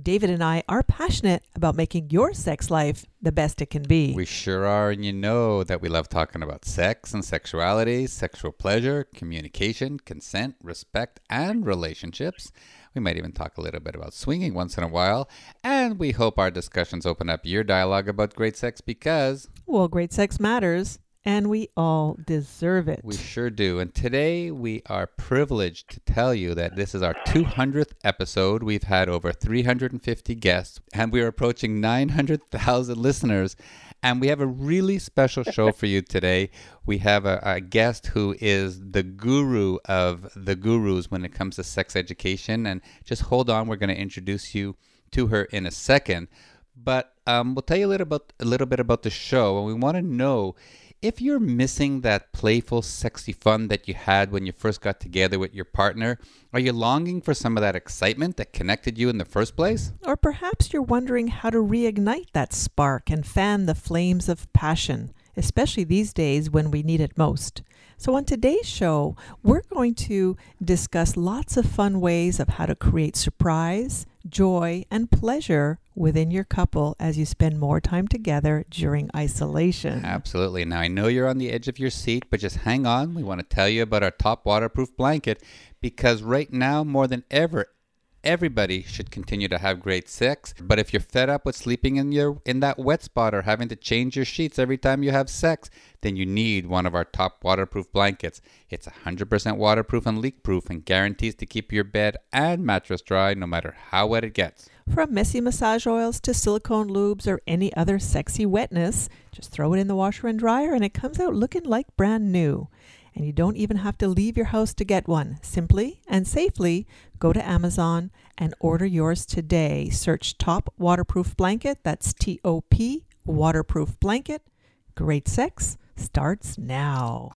David and I are passionate about making your sex life the best it can be. We sure are, and you know that we love talking about sex and sexuality, sexual pleasure, communication, consent, respect, and relationships. We might even talk a little bit about swinging once in a while, and we hope our discussions open up your dialogue about great sex because. Well, great sex matters and we all deserve it. We sure do. And today we are privileged to tell you that this is our 200th episode. We've had over 350 guests, and we are approaching 900,000 listeners. And we have a really special show for you today. We have a, a, guest who is the guru of the gurus when it comes to sex education. And just hold on, we're going to introduce you to her in a second. But um, we'll tell you a little, about, a little bit about the show. And we want to know if you're missing that playful, sexy fun that you had when you first got together with your partner, are you longing for some of that excitement that connected you in the first place? Or perhaps you're wondering how to reignite that spark and fan the flames of passion, especially these days when we need it most. So, on today's show, we're going to discuss lots of fun ways of how to create surprise, joy, and pleasure within your couple as you spend more time together during isolation. Absolutely. Now, I know you're on the edge of your seat, but just hang on. We want to tell you about our top waterproof blanket because right now, more than ever, everybody should continue to have great sex. But if you're fed up with sleeping in your in that wet spot or having to change your sheets every time you have sex, then you need one of our top waterproof blankets. It's 100% waterproof and leak proof and guarantees to keep your bed and mattress dry no matter how wet it gets. From messy massage oils to silicone lubes or any other sexy wetness, just throw it in the washer and dryer and it comes out looking like brand new and you don't even have to leave your house to get one. Simply and safely go to Amazon and order yours today. Search Top Waterproof Blanket. That's T O P Waterproof Blanket. Great sex starts now.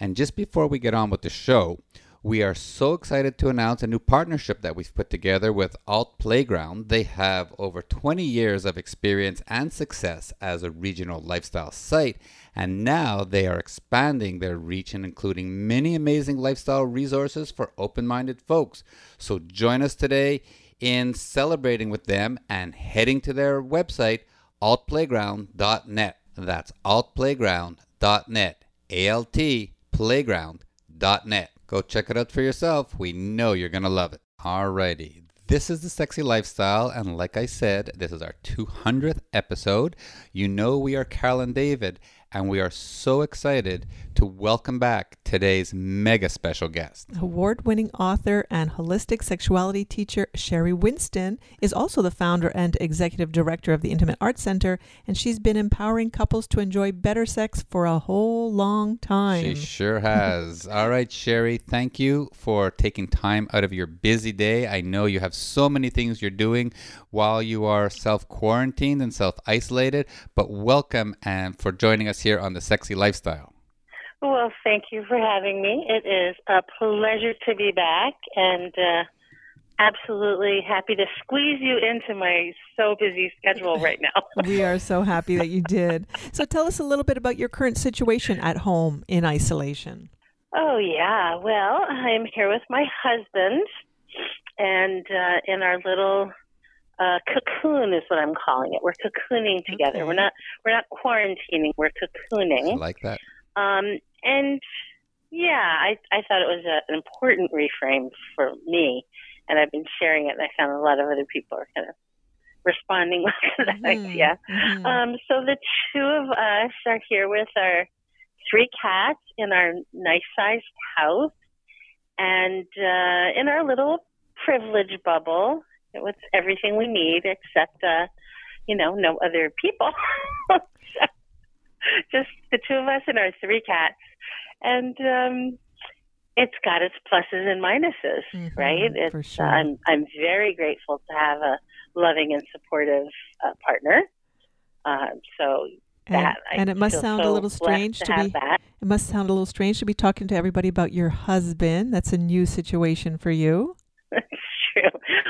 And just before we get on with the show, we are so excited to announce a new partnership that we've put together with Alt Playground. They have over 20 years of experience and success as a regional lifestyle site, and now they are expanding their reach and including many amazing lifestyle resources for open minded folks. So join us today in celebrating with them and heading to their website, altplayground.net. That's altplayground.net. A L T playground.net. Go check it out for yourself. We know you're going to love it. Alrighty. This is the sexy lifestyle, and like I said, this is our 200th episode. You know we are Carol and David, and we are so excited to welcome back today's mega special guest. Award winning author and holistic sexuality teacher Sheri Winston is also the founder and executive director of the Intimate Arts Center, and she's been empowering couples to enjoy better sex for a whole long time. She sure has. All right, Sheri, thank you for taking time out of your busy day. I know you have so many things you're doing while you are self quarantined and self isolated, but welcome and for joining us us here on the Sexy Lifestyle. Well, thank you for having me. It is a pleasure to be back and uh, absolutely happy to squeeze you into my so busy schedule right now. we are so happy that you did. So tell us a little bit about your current situation at home in isolation. Oh, yeah. Well, I'm here with my husband and uh, in our little uh, cocoon is what I'm calling it. We're cocooning together. Okay. We're not we're not quarantining. We're cocooning. I like that. Um, and yeah, I I thought it was a, an important reframe for me, and I've been sharing it. And I found a lot of other people are kind of responding to that mm-hmm. idea. Mm-hmm. Um, so the two of us are here with our three cats in our nice sized house, and uh, in our little privilege bubble with everything we need except, uh, you know, no other people. Just the two of us and our three cats. And um, it's got its pluses and minuses, Mhm, right? It's, for sure. I'm I'm very grateful to have a loving and supportive uh, partner. Um, so And, and it must sound so a little strange to, to be that. it must sound a little strange to be talking to everybody about your husband. That's a new situation for you.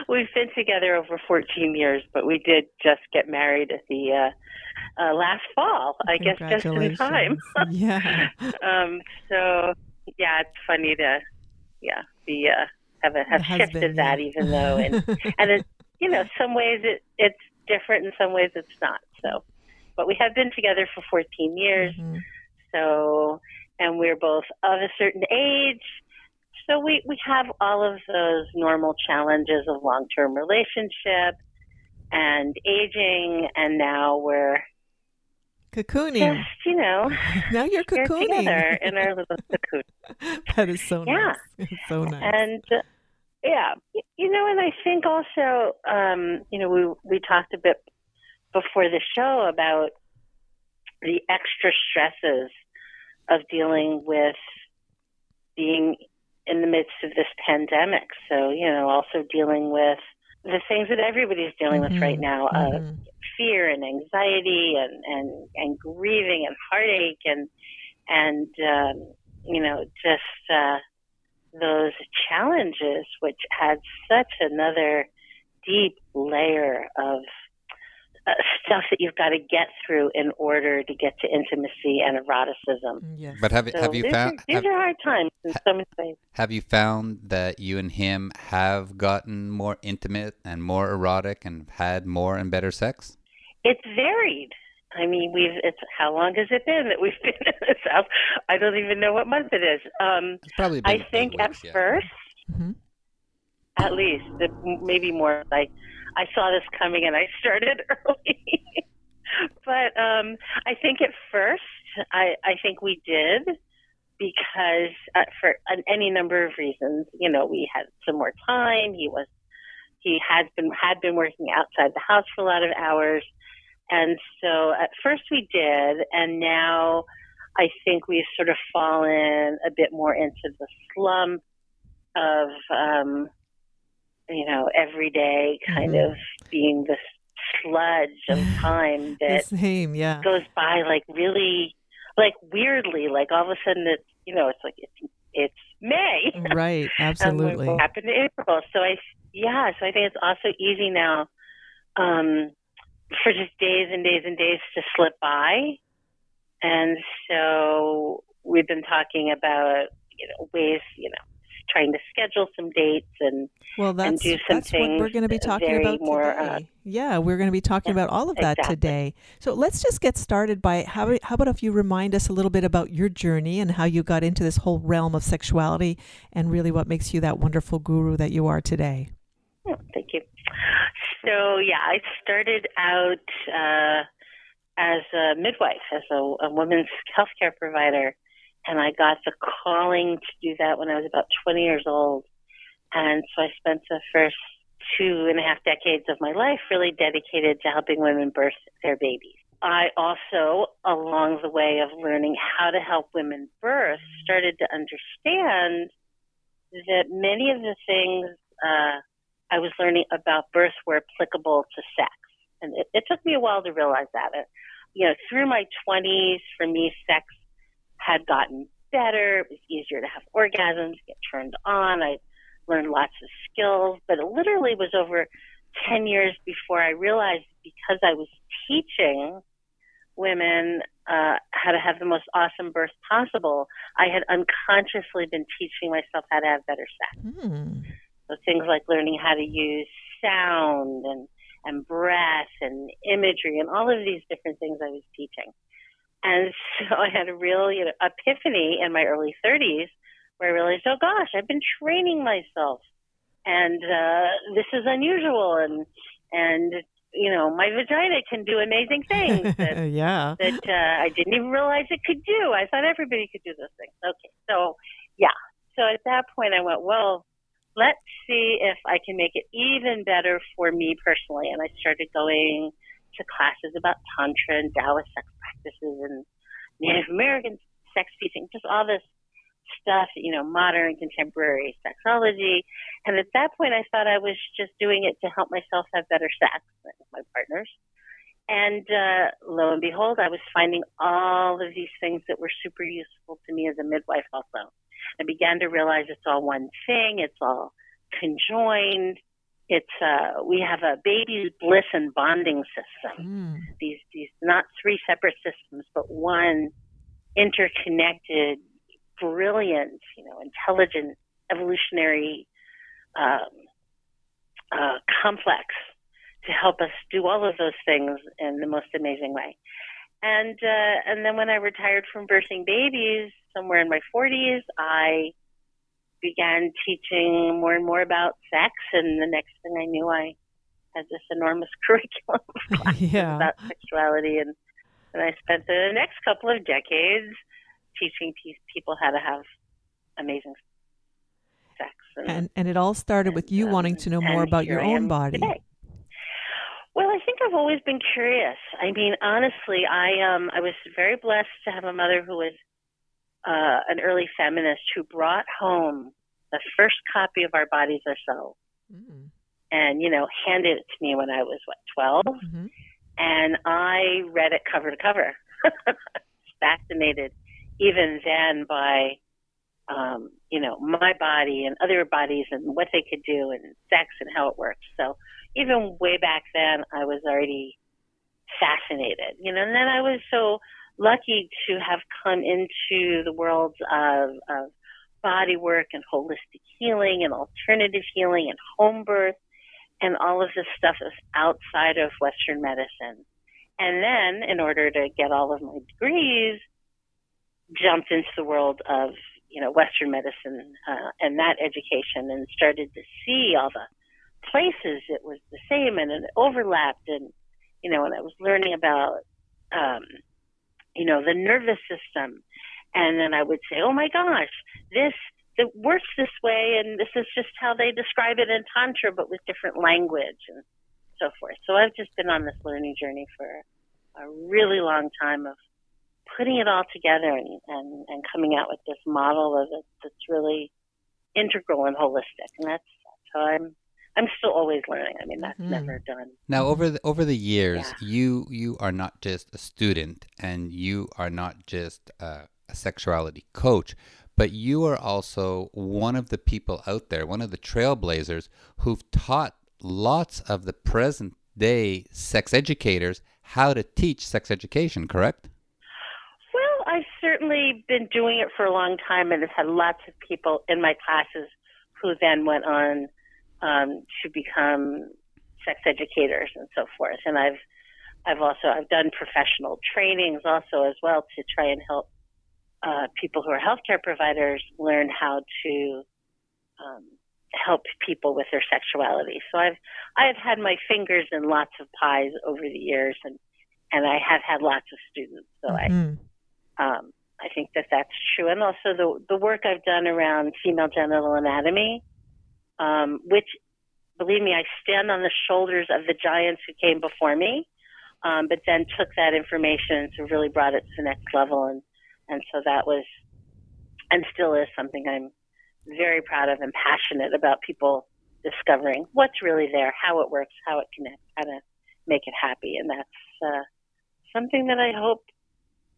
We've been together over 14 years, but we did just get married at the uh, uh, last fall. I guess just in time. Yeah. um, so yeah, it's funny to yeah be uh, have a, have shifted that even though and and it, you know some ways it it's different in some ways it's not. So, but we have been together for 14 years. Mhm. So, and we're both of a certain age. So we, we have all of those normal challenges of long term relationship and aging, and now we're Cocooning. just, you know, now you're cocooning. together in our little cocoon. that is so Yeah. nice. It's so nice. And uh, yeah, you know, and I think also, um, you know, we we talked a bit before the show about the extra stresses of dealing with being in the midst of this pandemic. So, you know, also dealing with the things that everybody's dealing with right Mhm. now of Mhm. fear and anxiety and, and, and grieving and heartache and and um, you know just uh, those challenges which add such another deep layer of uh, stuff that you've got to get through in order to get to intimacy and eroticism. Yes. But have So have you these, found are, these have, are hard times in so many ways. have you found that you and him have gotten more intimate and more erotic and had more and better sex? It's varied. I mean, we've. It's how long has it been that we've been in this house? I don't even know what month it is. Um, It's probably been I eight think at yeah. first, Mhm. at least, the- maybe more. Like I saw this coming and I started early. but um, I think at first, I I think we did because uh, for an, any number of reasons. You know, we had some more time. He was he had been had been working outside the house for a lot of hours, and so at first we did, and now I think we've sort of fallen a bit more into the slump of um, you know every day kind Mhm. of being this sludge of time that The same, yeah. goes by like really like weirdly like all of a sudden it's you know it's like it's it's May Right, absolutely. what happened to April so I yeah so I think it's also easy now um for just days and days and days to slip by and so we've been talking about you know ways you know trying to schedule some dates and Well, that's, do some that's what we're going to be talking about more, today. uh, yeah, we're going to be talking yeah, about all of that exactly. today. So let's just get started by how, how about if you remind us a little bit about your journey and how you got into this whole realm of sexuality and really what makes you that wonderful guru that you are today. Oh, thank you. So yeah, I started out uh, as a midwife, as a, a women's healthcare provider, and I got the calling to do that when I was about 20 years old. And so I spent the first two and a half decades of my life really dedicated to helping women birth their babies. I also, along the way of learning how to help women birth, started to understand that many of the things uh, I was learning about birth were applicable to sex. And it, it took me a while to realize that. It, you know, through my 20s, for me, sex had gotten better. It was easier to have orgasms, get turned on. I learned lots of skills, but it literally was over 10 years before I realized because I was teaching women uh, how to have the most awesome birth possible, I had unconsciously been teaching myself how to have better sex. Hmm. So things like learning how to use sound and and breath and imagery and all of these different things I was teaching. And so I had a real you know, epiphany in my early 30s where I realized, oh gosh, I've been training myself, and uh, this is unusual, and and you know my vagina can do amazing things that yeah. that uh, I didn't even realize it could do. I thought everybody could do those things. Okay, so yeah, so at that point I went, well, let's see if I can make it even better for me personally, and I started going to classes about tantra and Taoist sex practices and Native American sex teaching, just all this stuff, you know, modern contemporary sexology. And at that point, I thought I was just doing it to help myself have better sex with my partners. And uh, lo and behold, I was finding all of these things that were super useful to me as a midwife also. I began to realize it's all one thing, it's all conjoined. It's uh, we have a baby's bliss and bonding system. Mm. These these not three separate systems, but one interconnected, brilliant, you know, intelligent, evolutionary um, uh, complex to help us do all of those things in the most amazing way. And uh, and then when I retired from birthing babies, somewhere in my 40s, I began teaching more and more about sex. And the next thing I knew, I had this enormous curriculum yeah. about sexuality. And, and I spent the next couple of decades teaching people how to have amazing sex. And, and, and it all started and, with you um, wanting to know more about your own body. Today. Well, I think I've always been curious. I mean, honestly, I um I was very blessed to have a mother who was uh, an early feminist who brought home the first copy of Our Bodies Are So, mm-hmm. and you know, handed it to me when I was what 12 mm-hmm. and I read it cover to cover. Fascinated, even then, by um, you know my body and other bodies and what they could do and sex and how it works. So even way back then, I was already fascinated. You know, and then I was so lucky to have come into the world of, of body work and holistic healing and alternative healing and home birth and all of this stuff is outside of Western medicine. And then, in order to get all of my degrees, jumped into the world of you know Western medicine uh, and that education, and started to see all the places it was the same and it overlapped, and you know, and I was learning about um, you know, the nervous system. And then I would say, oh my gosh, this it works this way, and this is just how they describe it in Tantra, but with different language and so forth. So I've just been on this learning journey for a really long time of putting it all together and, and, and coming out with this model of it that's really integral and holistic. And that's, that's how I'm I'm still always learning. I mean, that's mm. never done. Now, over the over the years, yeah. you you are not just a student, and you are not just a, a sexuality coach, but you are also one of the people out there, one of the trailblazers who've taught lots of the present day sex educators how to teach sex education. Correct? Well, I've certainly been doing it for a long time, and have had lots of people in my classes who then went on um, to become sex educators and so forth. And I've I've also I've done professional trainings also as well to try and help uh, people who are healthcare providers learn how to um, help people with their sexuality. So I've I've had my fingers in lots of pies over the years, and and I have had lots of students. So mm-hmm. I um, I think that that's true, and also the the work I've done around female genital anatomy um, which, believe me, I stand on the shoulders of the giants who came before me, um, but then took that information and really brought it to the next level. And, and so that was, and still is something I'm very proud of and passionate about people discovering what's really there, how it works, how it connects, how to make it happy. And that's uh, something that I hope,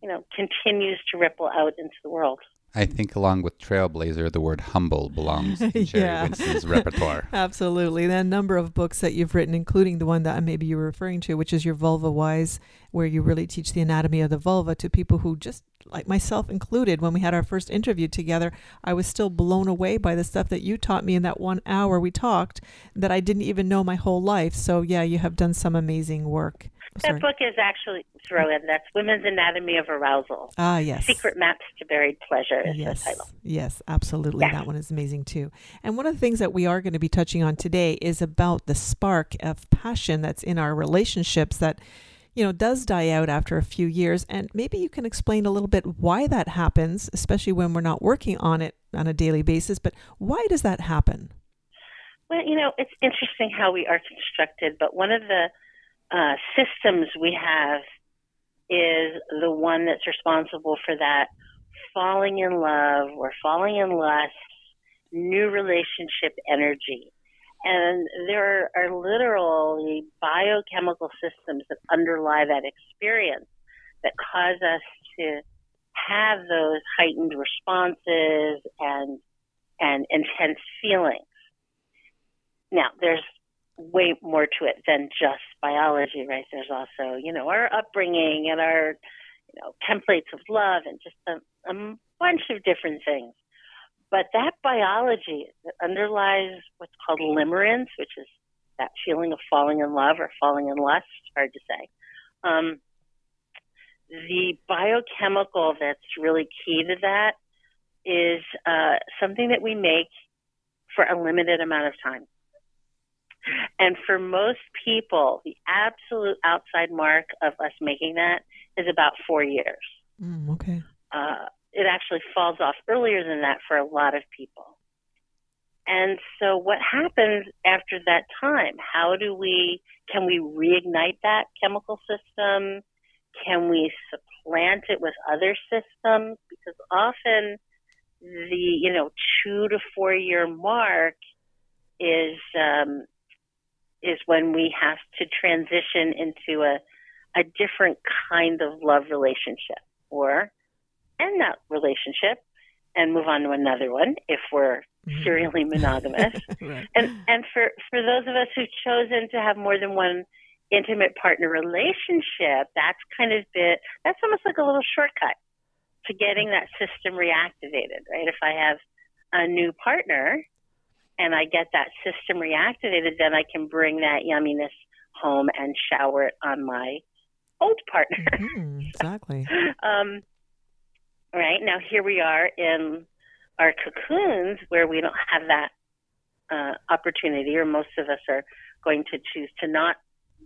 you know, continues to ripple out into the world. I think, along with Trailblazer, the word humble belongs in Sheri yeah. Winston's repertoire. Absolutely. The number of books that you've written, including the one that maybe you were referring to, which is your Vulva Wise, where you really teach the anatomy of the vulva to people who just, like myself included, when we had our first interview together, I was still blown away by the stuff that you taught me in that one hour we talked that I didn't even know my whole life. So, yeah, you have done some amazing work. That book is actually throw in that's Women's Anatomy of Arousal. Ah, yes. Secret Maps to Buried Pleasure is yes. the title. Yes, absolutely. That one is amazing too. And one of the things that we are going to be touching on today is about the spark of passion that's in our relationships that you know does die out after a few years and maybe you can explain a little bit why that happens especially when we're not working on it on a daily basis but why does that happen well you know it's interesting how we are constructed but one of the uh, systems we have is the one that's responsible for that falling in love or falling in lust, new relationship energy. And there are literally biochemical systems that underlie that experience that cause us to have those heightened responses and and intense feelings. Now, there's way more to it than just biology, right? There's also, you know, our upbringing and our, you know, templates of love and just a, a bunch of different things. But that biology that underlies what's called limerence, which is that feeling of falling in love or falling in lust, hard to say. Um, the biochemical that's really key to that is uh, something that we make for a limited amount of time. And for most people, the absolute outside mark of us making that is about four years. Mm, okay. Uh, it actually falls off earlier than that for a lot of people. And so what happens after that time? How do we, can we reignite that chemical system? Can we supplant it with other systems? Because often the, you know, two to four year mark is, um, is when we have to transition into a, a different kind of love relationship or end that relationship and move on to another one if we're mm-hmm. serially monogamous. right. And and for for those of us who've chosen to have more than one intimate partner relationship, that's kind of bit that's almost like a little shortcut to getting that system reactivated, right? If I have a new partner and I get that system reactivated, then I can bring that yumminess home and shower it on my old partner. Mm-hmm, exactly. um, right now, here we are in our cocoons where we don't have that uh, opportunity, or most of us are going to choose to not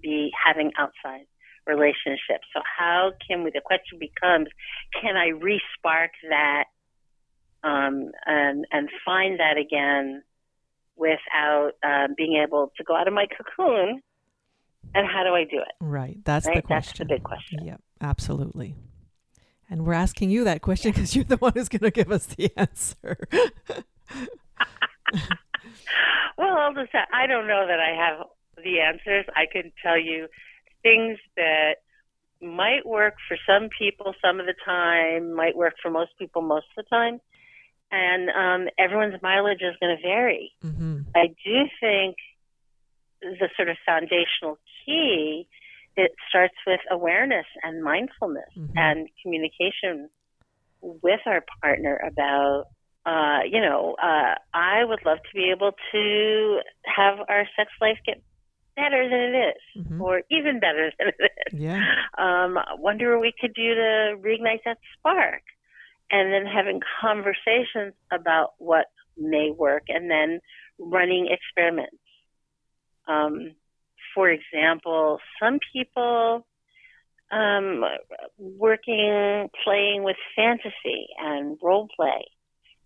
be having outside relationships. So, how can we? The question becomes, can I respark that um, and and find that again without um, being able to go out of my cocoon? And how do I do it? Right, that's right? the question. That's the big question. Yep, absolutely. And we're asking you that question because you're the one who's going to give us the answer. well, I'll just say, I don't know that I have the answers. I can tell you things that might work for some people some of the time, might work for most people most of the time. And um, everyone's mileage is going to vary. Mm-hmm. I do think the sort of foundational key it starts with awareness and mindfulness mm-hmm. and communication with our partner about uh, you know, uh, I would love to be able to have our sex life get better than it is, mm-hmm. or even better than it is. Yeah. Um, wonder what we could do to reignite that spark, and then having conversations about what may work, and then running experiments. Um, for example, some people um, working, playing with fantasy and role play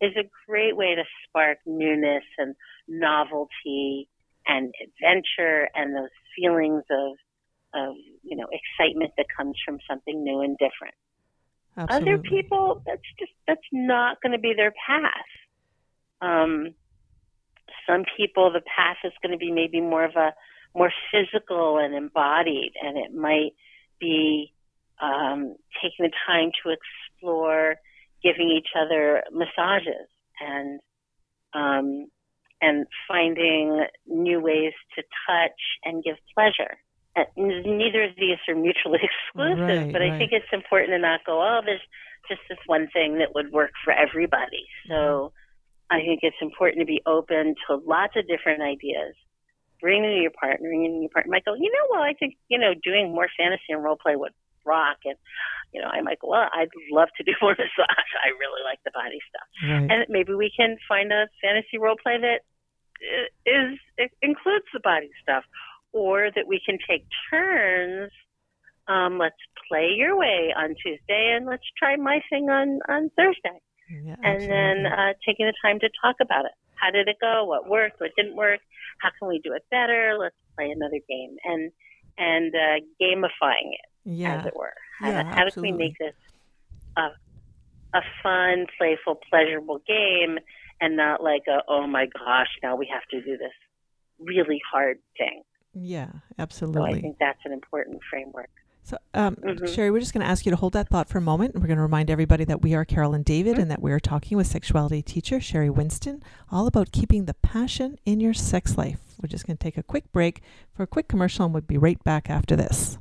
is a great way to spark newness and novelty and adventure and those feelings of, of you know, excitement that comes from something new and different. Absolutely. Other people, that's just that's not going to be their path. Um, some people, the path is going to be maybe more of a more physical and embodied, and it might be um, taking the time to explore giving each other massages and um, and finding new ways to touch and give pleasure. Uh, and neither of these are mutually exclusive, right, but right. I think it's important to not go, oh, there's just this one thing that would work for everybody. So. I think it's important to be open to lots of different ideas bring in your partner, and your partner might go, you know, well, I think you know, doing more fantasy and role play would rock, and you know, I might go, well, I'd love to do more massage. I really like the body stuff, right. and maybe we can find a fantasy role play that uh, is includes the body stuff, or that we can take turns. Um, let's play your way on Tuesday, and let's try my thing on on Thursday, yeah, and then uh, taking the time to talk about it. How did it go? What worked? What didn't work? How can we do it better? Let's play another game and and uh, gamifying it, yeah. as it were. Yeah, how, how do we make this a a fun, playful, pleasurable game and not like a, oh my gosh, now we have to do this really hard thing. Yeah, So absolutely. I think that's an important framework. So, um, Mhm. Sheri, we're just going to ask you to hold that thought for a moment. And we're going to remind everybody that we are Carol and David Mhm. and that we're talking with sexuality teacher Sheri Winston all about keeping the passion in your sex life. We're just going to take a quick break for a quick commercial and we'll be right back after this.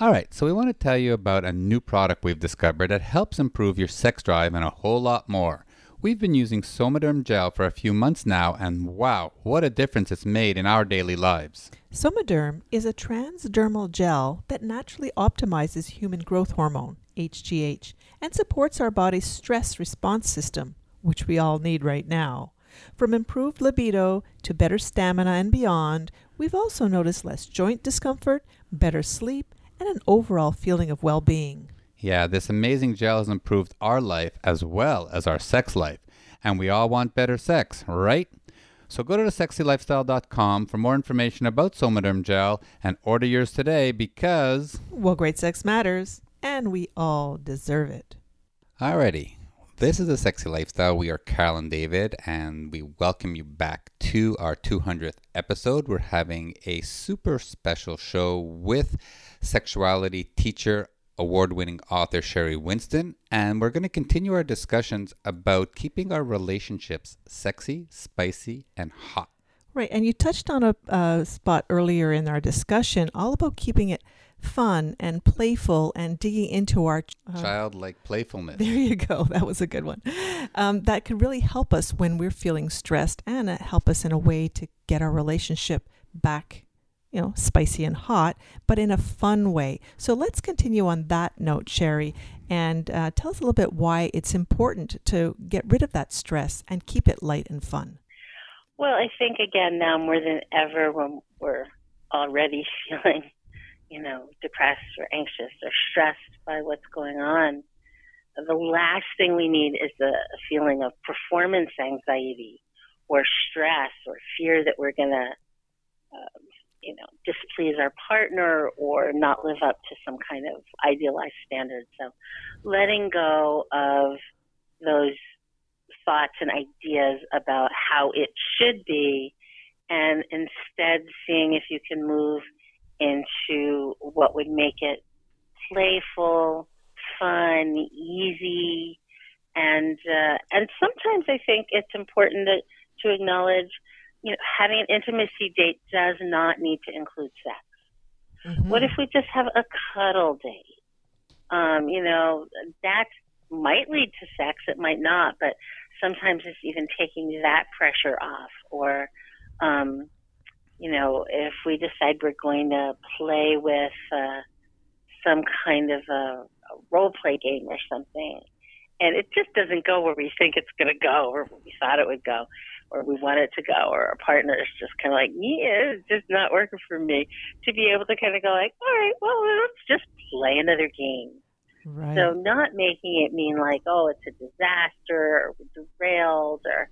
All right, so we want to tell you about a new product we've discovered that helps improve your sex drive and a whole lot more. We've been using Somaderm gel for a few months now, and wow, what a difference it's made in our daily lives. Somaderm is a transdermal gel that naturally optimizes human growth hormone, HGH, and supports our body's stress response system, which we all need right now. From improved libido to better stamina and beyond, we've also noticed less joint discomfort, better sleep, and an overall feeling of well being. Yeah, this amazing gel has improved our life as well as our sex life, and we all want better sex, right? So go to thesexylifestyle.com for more information about Somaderm gel and order yours today because Well, great sex matters, and we all deserve it. Alrighty. This is the Sexy Lifestyle. We are Carol and David, and we welcome you back to our 200th episode. We're having a super special show with sexuality teacher, award winning author Sheri Winston, and we're going to continue our discussions about keeping our relationships sexy, spicy, and hot. Right, and you touched on a, a spot earlier in our discussion all about keeping it fun and playful and digging into our. uh, Childlike playfulness. there you go. That was a good one. Um, that can really help us when we're feeling stressed and uh, help us in a way to get our relationship back, you know, spicy and hot, but in a fun way. So let's continue on that note, Sheri, and uh, tell us a little bit why it's important to get rid of that stress and keep it light and fun. Well, I think again now more than ever when we're already feeling, you know, depressed or anxious or stressed by what's going on, the last thing we need is a feeling of performance anxiety or stress or fear that we're going to, um, you know, displease our partner or not live up to some kind of idealized standard. So letting go of those thoughts and ideas about how it should be and instead seeing if you can move into what would make it playful, fun, easy, and uh, and sometimes I think it's important to, to acknowledge, you know, having an intimacy date does not need to include sex. What if we just have a cuddle date? Um, you know, that might lead to sex, it might not, but sometimes it's even taking that pressure off. Or, um, you know, if we decide we're going to play with uh, some kind of a, a role play game or something, and it just doesn't go where we think it's going to go or where we thought it would go or we want it to go or our partner is just kind of like yeah it's just not working for me to be able to kind of go like all right well let's just play another game Right. so not making it mean like oh it's a disaster or we're derailed or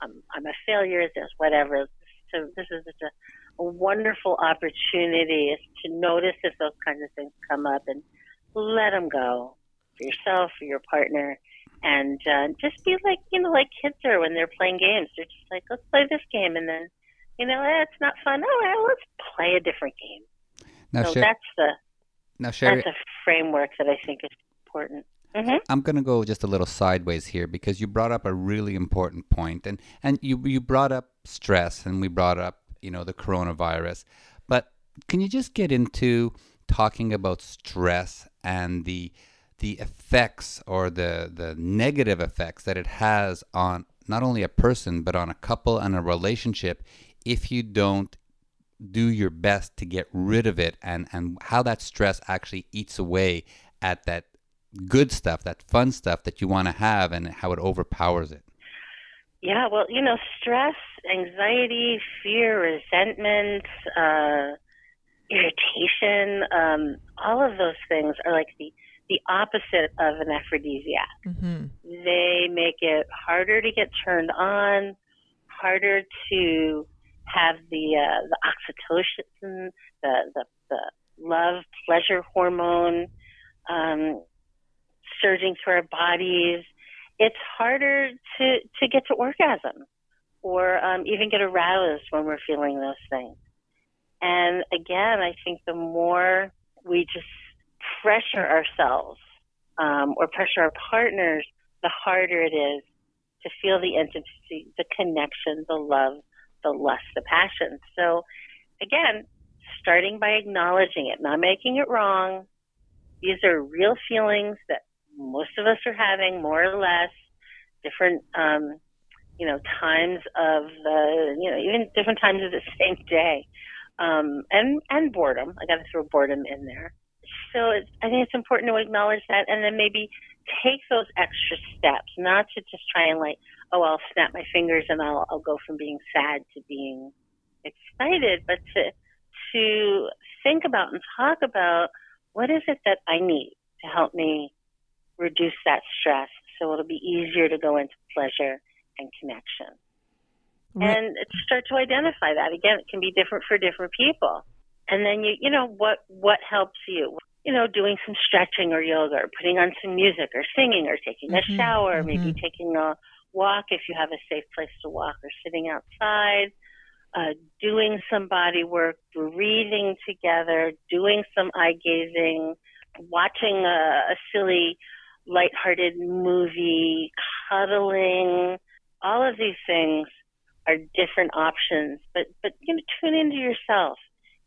I'm, I'm a failure there's whatever so this is just a, a wonderful opportunity is to notice if those kinds of things come up and let them go for yourself for your partner and uh, just be like you know like kids are when they're playing games. They're just like let's play this game and then you know eh, it's not fun. Oh well, let's play a different game. Now, so Sher- that's the now Sheri, that's a framework that i think is important. Hmm I'm going to go just a little sideways here because you brought up a really important point, and and you you brought up stress, and we brought up you know the coronavirus, but can you just get into talking about stress and the the effects or the the negative effects that it has on not only a person but on a couple and a relationship if you don't do your best to get rid of it and and how that stress actually eats away at that good stuff, that fun stuff that you want to have, and how it overpowers it. Yeah, well, you know, stress, anxiety, fear, resentment, uh, irritation, um, all of those things are like the, the opposite of an aphrodisiac. hmm They make it harder to get turned on, harder to have the uh, the oxytocin, the, the the love pleasure hormone um, surging through our bodies, it's harder to to get to orgasm or um, even get aroused when we're feeling those things. And again, I think the more we just pressure ourselves um, or pressure our partners, the harder it is to feel the intimacy, the connection, the love, the lust, the passion. So again, starting by acknowledging it, not making it wrong. These are real feelings that most of us are having, more or less, different, um, you know, times of the, you know, even different times of the same day, um, and and boredom. I got to throw boredom in there. So it's, I think it's important to acknowledge that, and then maybe take those extra steps, not to just try and like, oh, I'll snap my fingers and I'll I'll go from being sad to being excited, but to to think about and talk about what is it that I need to help me reduce that stress so it'll be easier to go into pleasure and connection. Right. And start to identify that. Again, it can be different for different people. And then you you know what what helps you. You know, doing some stretching or yoga or putting on some music or singing or taking a mm-hmm, shower, mm-hmm. maybe taking a walk if you have a safe place to walk or sitting outside uh, doing some body work, breathing together, doing some eye gazing, watching a, a silly, lighthearted movie, cuddling. All of these things are different options, but but you know, tune into yourself,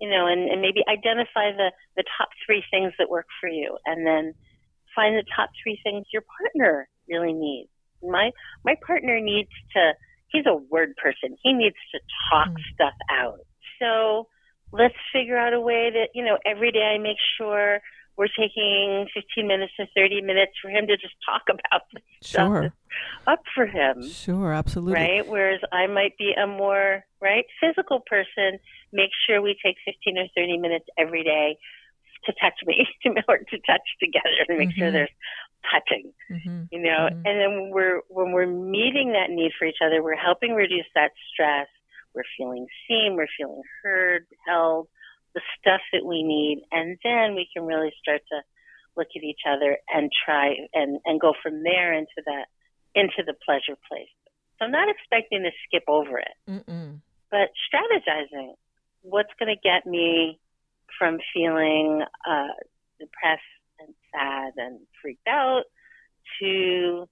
you know, and, and maybe identify the the top three things that work for you, and then find the top three things your partner really needs. My my partner needs to he's a word person. He needs to talk mm. stuff out. So let's figure out a way that, you know, every day I make sure we're taking 15 minutes to 30 minutes for him to just talk about sure. up for him. Sure, absolutely. Right? Whereas I might be a more, right, physical person, make sure we take 15 or 30 minutes every day to touch me, or to touch together to make mm-hmm. sure there's touching, mm-hmm. you know. Mm-hmm. And then when we're when we're meeting that need for each other, we're helping reduce that stress. We're feeling seen, we're feeling heard, held, the stuff that we need, and then we can really start to look at each other and try and and go from there into that into the pleasure place. So I'm not expecting to skip over it, Mm-mm. but strategizing. What's going to get me from feeling uh, depressed and sad and freaked out to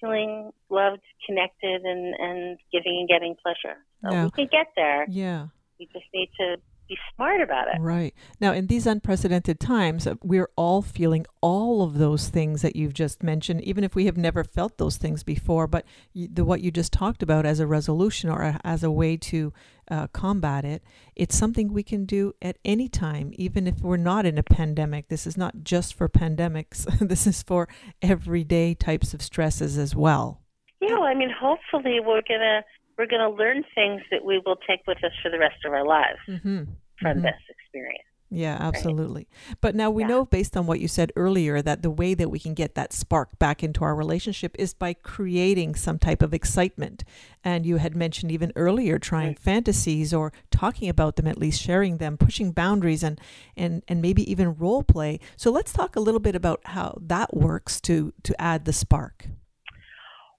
feeling loved, connected, and, and giving and getting pleasure. So yeah. we can get there. Yeah. We just need to be smart about it. Right. Now, in these unprecedented times, uh, we're all feeling all of those things that you've just mentioned, even if we have never felt those things before. But the, what you just talked about as a resolution or a, as a way to uh, combat it, it's something we can do at any time, even if we're not in a pandemic. This is not just for pandemics, this is for everyday types of stresses as well. Yeah, I mean, hopefully we're going to we're going to learn things that we will take with us for the rest of our lives mm-hmm. from mm-hmm. this experience. Yeah, absolutely. Right? But now we yeah. know, based on what you said earlier, that the way that we can get that spark back into our relationship is by creating some type of excitement. And you had mentioned even earlier trying right. fantasies or talking about them, at least sharing them, pushing boundaries, and and and maybe even role play. So let's talk a little bit about how that works to to add the spark.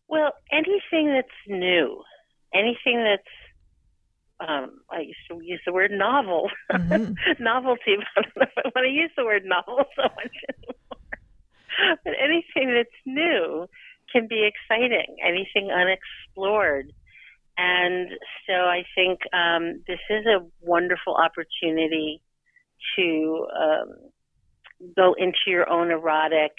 Well, anything that's new anything that's um, I used to use the word novel, mm-hmm. novelty, but I don't know if I want to use the word novel so much anymore. But anything that's new can be exciting, anything unexplored. And so I think um, this is a wonderful opportunity to um, go into your own erotic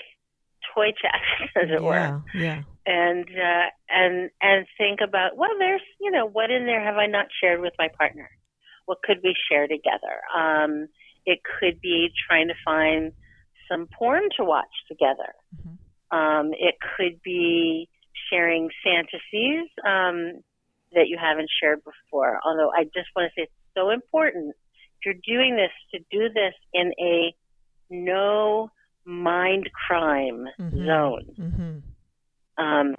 toy chest, as it yeah, were. Yeah and uh, and and think about well, there's you know what in there have I not shared with my partner? What could we share together? Um, it could be trying to find some porn to watch together. Mm-hmm. Um, it could be sharing fantasies um, that you haven't shared before. Although I just want to say it's so important if you're doing this to do this in a no mind crime mm-hmm. zone. Mm-hmm um,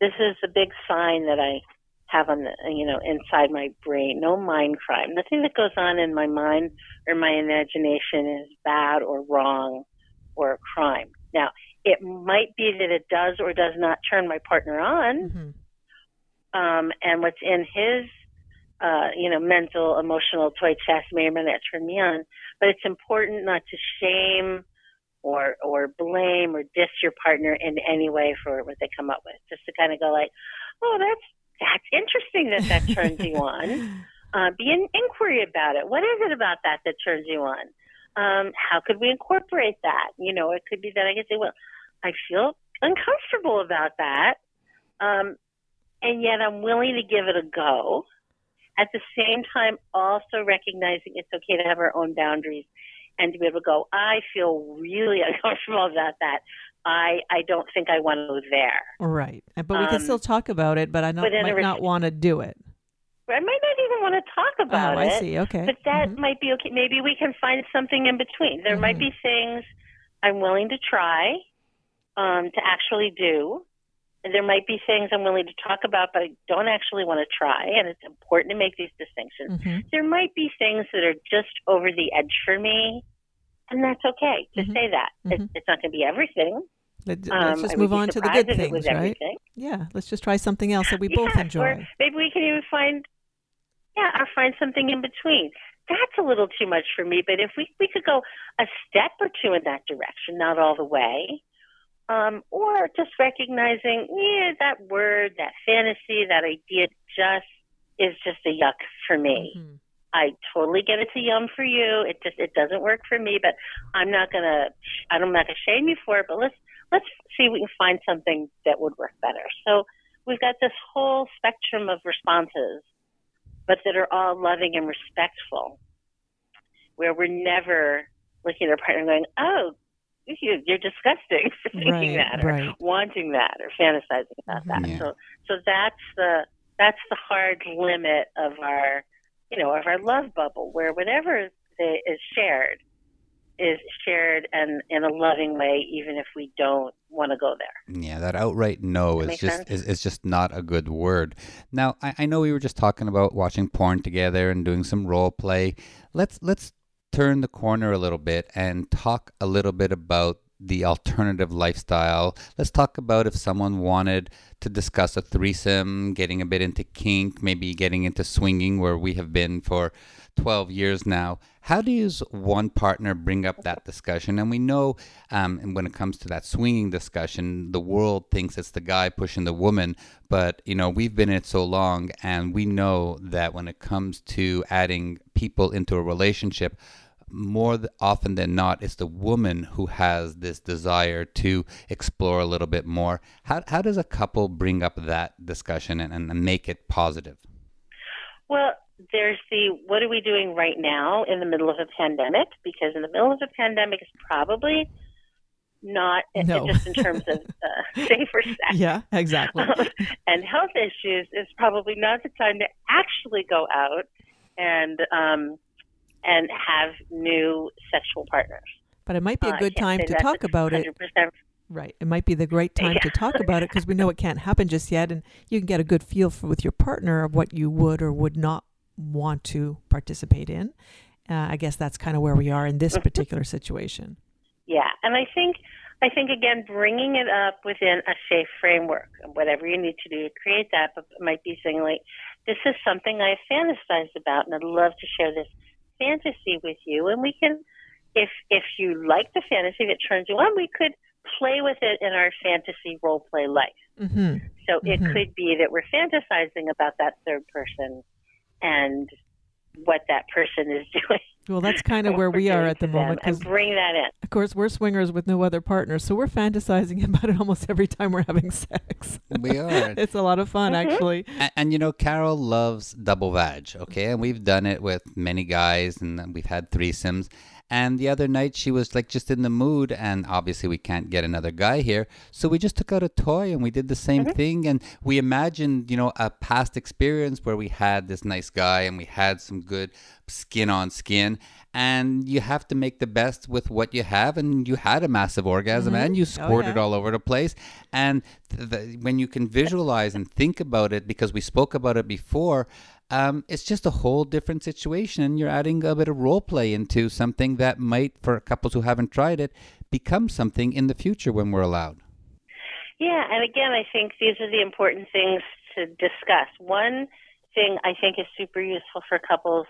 this is a big sign that I have on the, you know, inside my brain. No mind crime. Nothing that goes on in my mind or my imagination is bad or wrong or a crime. Now, it might be that it does or does not turn my partner on, Mm-hmm. um, and what's in his, uh, you know, mental, emotional toy chest may or may not turn me on. But it's important not to shame or or blame or diss your partner in any way for what they come up with. Just to kind of go like, oh, that's that's interesting that that turns you on. Uh, be an inquiry about it. What is it about that that turns you on? Um, how could we incorporate that? You know, it could be that I could say, well, I feel uncomfortable about that, um, and yet I'm willing to give it a go. At the same time, also recognizing it's okay to have our own boundaries and to be able to go, I feel really uncomfortable about that. I, I don't think I want to go there. Right. But we can Um, still talk about it, but I not, might not want to do it. I might not even want to talk about oh, it. I see. Okay. But that Mhm. might be okay. Maybe we can find something in between. There might Mhm. be things I'm willing to try um, to actually do. There might be things I'm willing to talk about, but I don't actually want to try. And it's important to make these distinctions. Mhm. There might be things that are just over the edge for me, and that's okay to Mhm. say that. It, Mhm. it's not going to be everything. Let, us Um, just move on to the good things, right? everything. Yeah. Let's just try something else that we both enjoy. Or maybe we can even find, yeah, or find something in between. That's a little too much for me, but if we we could go a step or two in that direction, not all the way, um, or just recognizing, yeah, that word, that fantasy, that idea, just is just a yuck for me. Mhm. I totally get it's a yum for you. It just it doesn't work for me, but I'm not gonna I'm not gonna shame you for it. But let's let's see if we can find something that would work better. So we've got this whole spectrum of responses, but that are all loving and respectful, where we're never looking at our partner and going, "Oh, you- you're disgusting for thinking Right, that, or right. wanting that, or fantasizing about mm-hmm. that." Yeah. So so that's the that's the hard limit of our you know of our love bubble where whatever is shared is shared and in a loving way even if we don't want to go there Yeah, that outright no That is just sense? is, is just not a good word. Now, I, I know we were just talking about watching porn together and doing some role play. Let's let's turn the corner a little bit and talk a little bit about the alternative lifestyle. Let's talk about if someone wanted to discuss a threesome, getting a bit into kink, maybe getting into swinging, where we have been for 12 years now. How does one partner bring up that discussion? And we know, um, and when it comes to that swinging discussion, the world thinks it's the guy pushing the woman. But, you know, we've been in it so long, and we know that when it comes to adding people into a relationship, more often than not, it's the woman who has this desire to explore a little bit more. How, how does a couple bring up that discussion and, and make it positive? well there's the what are we doing right now in the middle of a pandemic because in the middle of a pandemic is probably not No. just in terms of uh, safer sex Yeah, exactly. and health issues is probably not the time to actually go out and um, and have new sexual partners. But it might be a good can't time to talk about it. 100%. Right. It might be the great time to talk about it because we know it can't happen just yet, and you can get a good feel for with your partner of what you would or would not want to participate in. Uh, I guess that's kind of where we are in this particular situation. Yeah, and I think I think again bringing it up within a safe framework, whatever you need to do to create that, but it might be saying like, "This is something I fantasized about, and I'd love to share this fantasy with you." And we can, if if you like the fantasy that turns you on, we could play with it in our fantasy role play life. hmm So it Mhm. could be that we're fantasizing about that third person and what that person is doing. Well, that's kind of where we're we are doing at the moment and because, bring that in. of course, we're swingers with no other partners, so we're fantasizing about it almost every time we're having sex. We are. it's a lot of fun, Mhm. actually. And, and you know, Carol loves double vag, okay? And we've done it with many guys and we've had threesomes. And the other night she was like just in the mood, and obviously we can't get another guy here. So we just took out a toy and we did the same mm-hmm. thing. And we imagined, you know, a past experience where we had this nice guy and we had some good skin on skin. And you have to make the best with what you have. And you had a massive orgasm mm-hmm. and you oh, squirted yeah. all over the place. And th- the, when you can visualize and think about it, because we spoke about it before, um, it's just a whole different situation. You're adding a bit of role play into something that might, for couples who haven't tried it, become something in the future when we're allowed. Yeah, and again, I think these are the important things to discuss. One thing I think is super useful for couples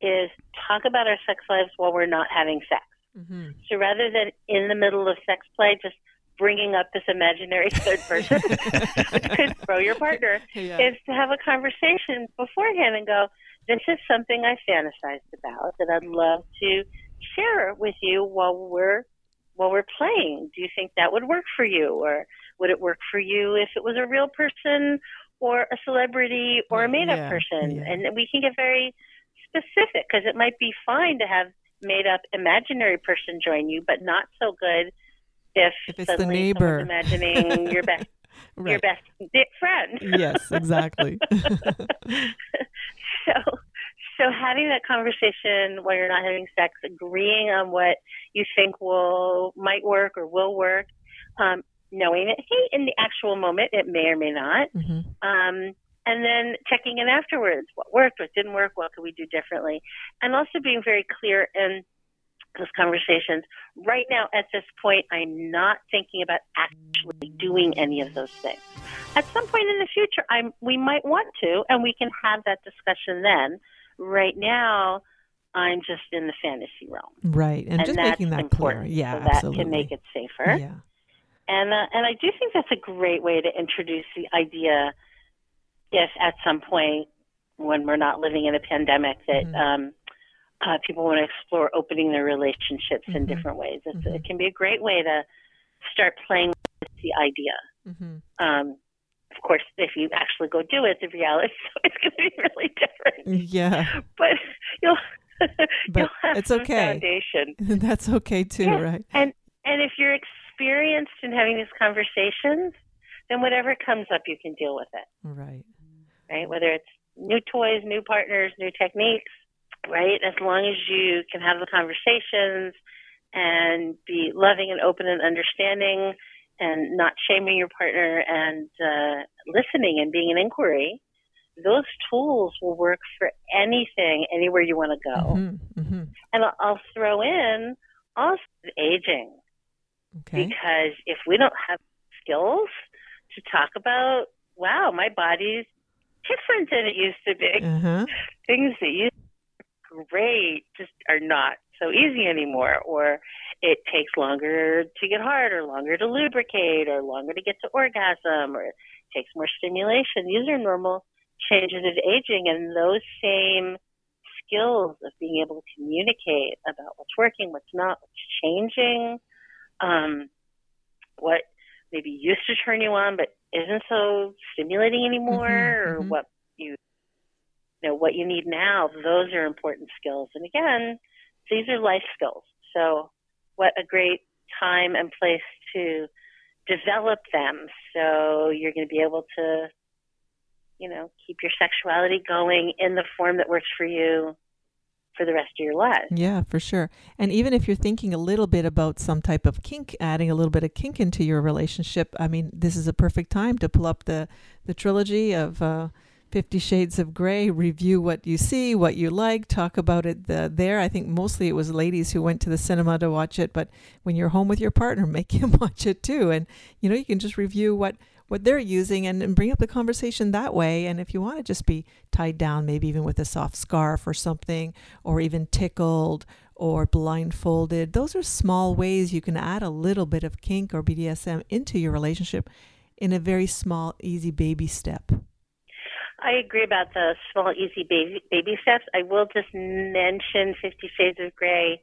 is talk about our sex lives while we're not having sex. Mm-hmm. So rather than in the middle of sex play, just bringing up this imaginary third person could throw your partner yeah. is to have a conversation beforehand and go, this is something I fantasized about that I'd love to share with you while we're while we're playing. Do you think that would work for you, or would it work for you if it was a real person, or a celebrity, or a mm, made-up yeah, person? Yeah. And we can get very specific because it might be fine to have made-up imaginary person join you, but not so good if, if it's the neighbor imagining your best right. your best friend. yes, exactly. so so having that conversation while you're not having sex, agreeing on what you think will might work or will work, um, knowing that hey, in the actual moment it may or may not, mm-hmm. um, and then checking in afterwards, what worked, what didn't work, what could we do differently, and also being very clear in those conversations. Right now, at this point, I'm not thinking about actually doing any of those things. At some point in the future, I'm, we might want to, and we can have that discussion then. Right now, I'm just in the fantasy realm. Right, and, and just making that important clear. Yeah, so that absolutely. can make it safer. Yeah. And uh, and I do think that's a great way to introduce the idea. If at some point, when we're not living in a pandemic, that mm-hmm. um, uh, people want to explore opening their relationships mm-hmm. in different ways. Mm-hmm. It can be a great way to start playing with the idea. Mm-hmm. Um, of course, if you actually go do it, the reality is going to be really different. Yeah, but you'll. but you'll have it's okay. Foundation. That's okay too, yeah. right? And and if you're experienced in having these conversations, then whatever comes up, you can deal with it. Right. Right. Whether it's new toys, new partners, new techniques, right? As long as you can have the conversations and be loving and open and understanding and not shaming your partner and uh, listening and being an inquiry, those tools will work for anything, anywhere you want to go. Mm-hmm, mm-hmm. And I'll, I'll throw in also aging. Okay. Because if we don't have skills to talk about, wow, my body's different than it used to be. Uh-huh. Things that used great just are not so easy anymore, or it takes longer to get hard, or longer to lubricate, or longer to get to orgasm, or it takes more stimulation. These are normal changes of aging, and those same skills of being able to communicate about what's working, what's not, what's changing, um, what maybe used to turn you on but isn't so stimulating anymore, mm-hmm, or mm-hmm. what you you know what you need now those are important skills and again these are life skills so what a great time and place to develop them so you're going to be able to you know keep your sexuality going in the form that works for you for the rest of your life. Yeah, for sure. And even if you're thinking a little bit about some type of kink, adding a little bit of kink into your relationship, I mean, this is a perfect time to pull up the the trilogy of uh, Fifty Shades of Grey, review what you see, what you like, talk about it the, there. I think mostly it was ladies who went to the cinema to watch it, but when you're home with your partner, make him watch it too. And, you know, you can just review what, what they're using and, and bring up the conversation that way. And if you want to just be tied down, maybe even with a soft scarf or something, or even tickled or blindfolded, those are small ways you can add a little bit of kink or BDSM into your relationship in a very small, easy baby step. I agree about the small, easy baby, baby steps. I will just mention Fifty Shades of Grey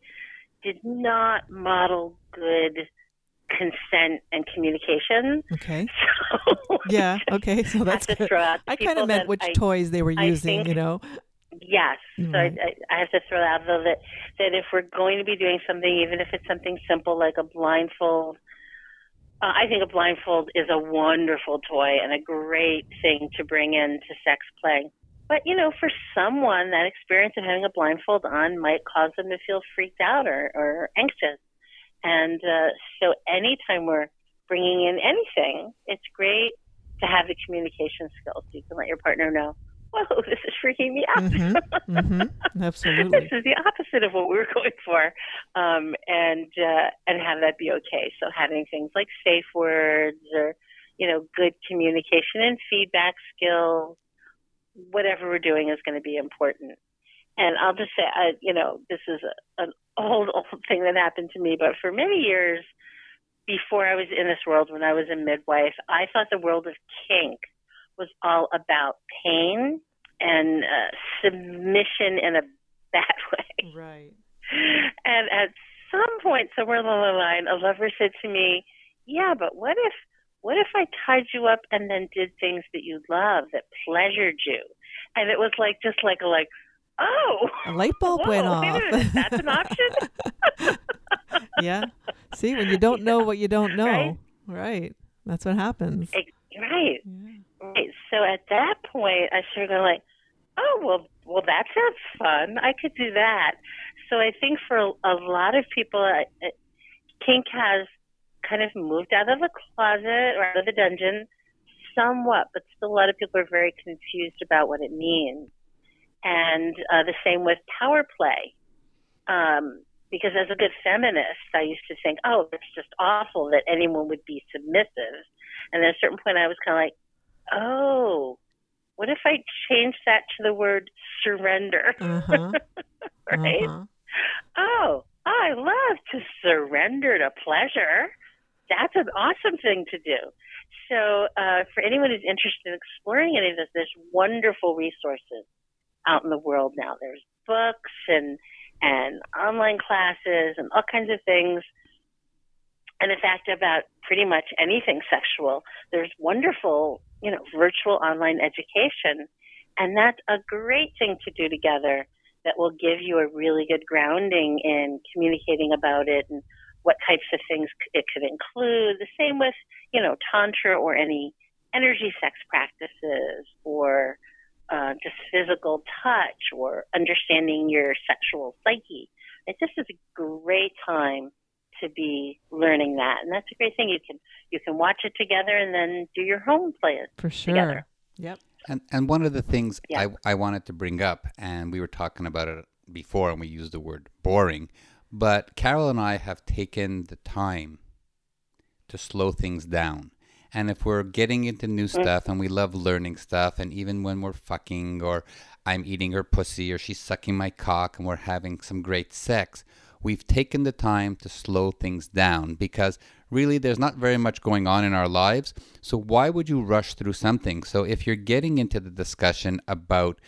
did not model good consent and communication. Okay. So yeah. Okay. So that's good. I kind of meant which I, toys they were using. Think, you know. Yes. So I, I have to throw out though that that if we're going to be doing something, even if it's something simple like a blindfold uh, I think a blindfold is a wonderful toy and a great thing to bring into sex play. But, you know, for someone, that experience of having a blindfold on might cause them to feel freaked out or, or anxious. And uh, so anytime we're bringing in anything, it's great to have the communication skills. You can let your partner know whoa, this is freaking me out. Mm-hmm. Mm-hmm. Absolutely. this is the opposite of what we were going for, um, and uh, and have that be okay. So having things like safe words or you know good communication and feedback skills, whatever we're doing is going to be important. And I'll just say, I, you know, this is a, an old old thing that happened to me, but for many years before I was in this world, when I was a midwife, I thought the world of kink was all about pain and uh, submission in a bad way. Right. And at some point, somewhere along the line, a lover said to me, "Yeah, but what if, what if I tied you up and then did things that you love that pleasured you?" And it was like just like a like, oh, A light bulb whoa, went off. minute, That's an option. yeah. See, when you don't know what you don't know, Right? right? That's what happens. Right. Yeah. So at that point, I started going like, oh well, well that sounds fun. I could do that. So I think for a, a lot of people, kink has kind of moved out of the closet or out of the dungeon somewhat, but still a lot of people are very confused about what it means. And uh, the same with power play. Um, because as a good feminist, I used to think, oh, it's just awful that anyone would be submissive. And at a certain point, I was kind of like, oh, what if I change that to the word surrender? Uh-huh. right? Uh-huh. Oh, I love to surrender to pleasure. That's an awesome thing to do. So, uh, for anyone who's interested in exploring any of this, there's wonderful resources out in the world now. There's books and and online classes and all kinds of things. And in fact, about pretty much anything sexual, there's wonderful, you know, virtual online education. And that's a great thing to do together that will give you a really good grounding in communicating about it and what types of things it could include. The same with, you know, Tantra or any energy sex practices or uh, just physical touch or understanding your sexual psyche. It just is a great time to be learning that, and that's a great thing. You can you can watch it together and then do your home play it. For sure. together. Yep. And and one of the things Yeah. I I wanted to bring up, and we were talking about it before, and we used the word boring, but Carol and I have taken the time to slow things down. And if we're getting into new mm. stuff and we love learning stuff, and even when we're fucking or I'm eating her pussy or she's sucking my cock and we're having some great sex, we've taken the time to slow things down because really there's not very much going on in our lives. So why would you rush through something? So if you're getting into the discussion about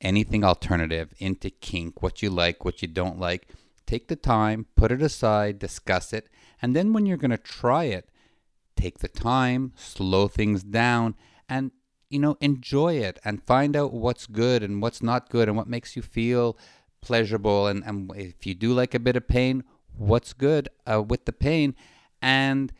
anything alternative, into kink, what you like, what you don't like, take the time, put it aside, discuss it, and then when you're going to try it, take the time, slow things down, and you know enjoy it and find out what's good and what's not good and what makes you feel pleasurable and, and if you do like a bit of pain what's good uh, with the pain and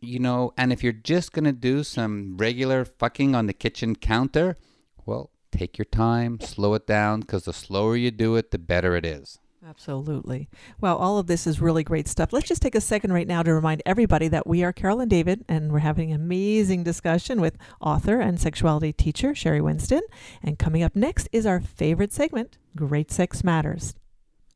you know and if you're just to do some regular fucking on the kitchen counter well take your time slow it down because the slower you do it the better it is Absolutely. Well, all of this is really great stuff. Let's just take a second right now to remind everybody that we are Carol and David, and we're having an amazing discussion with author and sexuality teacher Sheri Winston. And coming up next is our favorite segment, Great Sex Matters.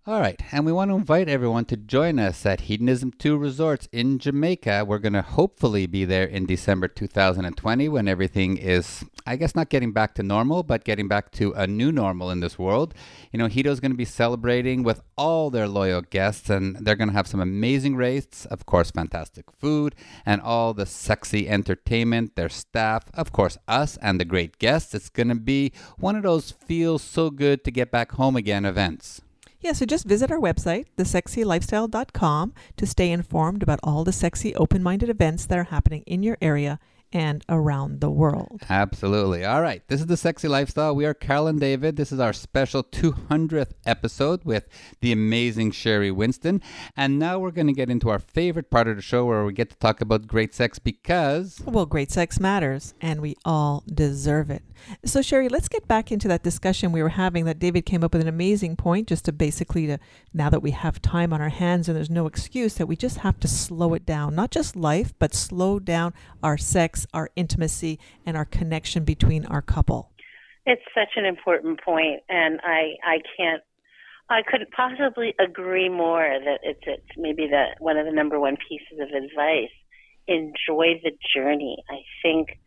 All right, and we want to invite everyone to join us at Hedonism 2 Resorts in Jamaica. We're going to hopefully be there in December 2020 when everything is, I guess, not getting back to normal, but getting back to a new normal in this world. You know, Hedo's going to be celebrating with all their loyal guests, and they're going to have some amazing rates, of course, fantastic food, and all the sexy entertainment, their staff, of course, us and the great guests. It's going to be one of those feels so good to get back home again events. Yeah, so just visit our website, thesexylifestyle.com, to stay informed about all the sexy, open minded events that are happening in your area and around the world. Absolutely. All right. This is the Sexy Lifestyle. We are Carol and David. This is our special 200th episode with the amazing Sheri Winston. And now we're going to get into our favorite part of the show where we get to talk about great sex because. Well, great sex matters, and we all deserve it. So, Sheri, let's get back into that discussion we were having. That David came up with an amazing point, just to basically to now that we have time on our hands and there's no excuse that we just have to slow it down, not just life, but slow down our sex, our intimacy, and our connection between our couple. It's such an important point, and I I can't I couldn't possibly agree more that it's it's maybe the one of the number one pieces of advice. Enjoy the journey. I think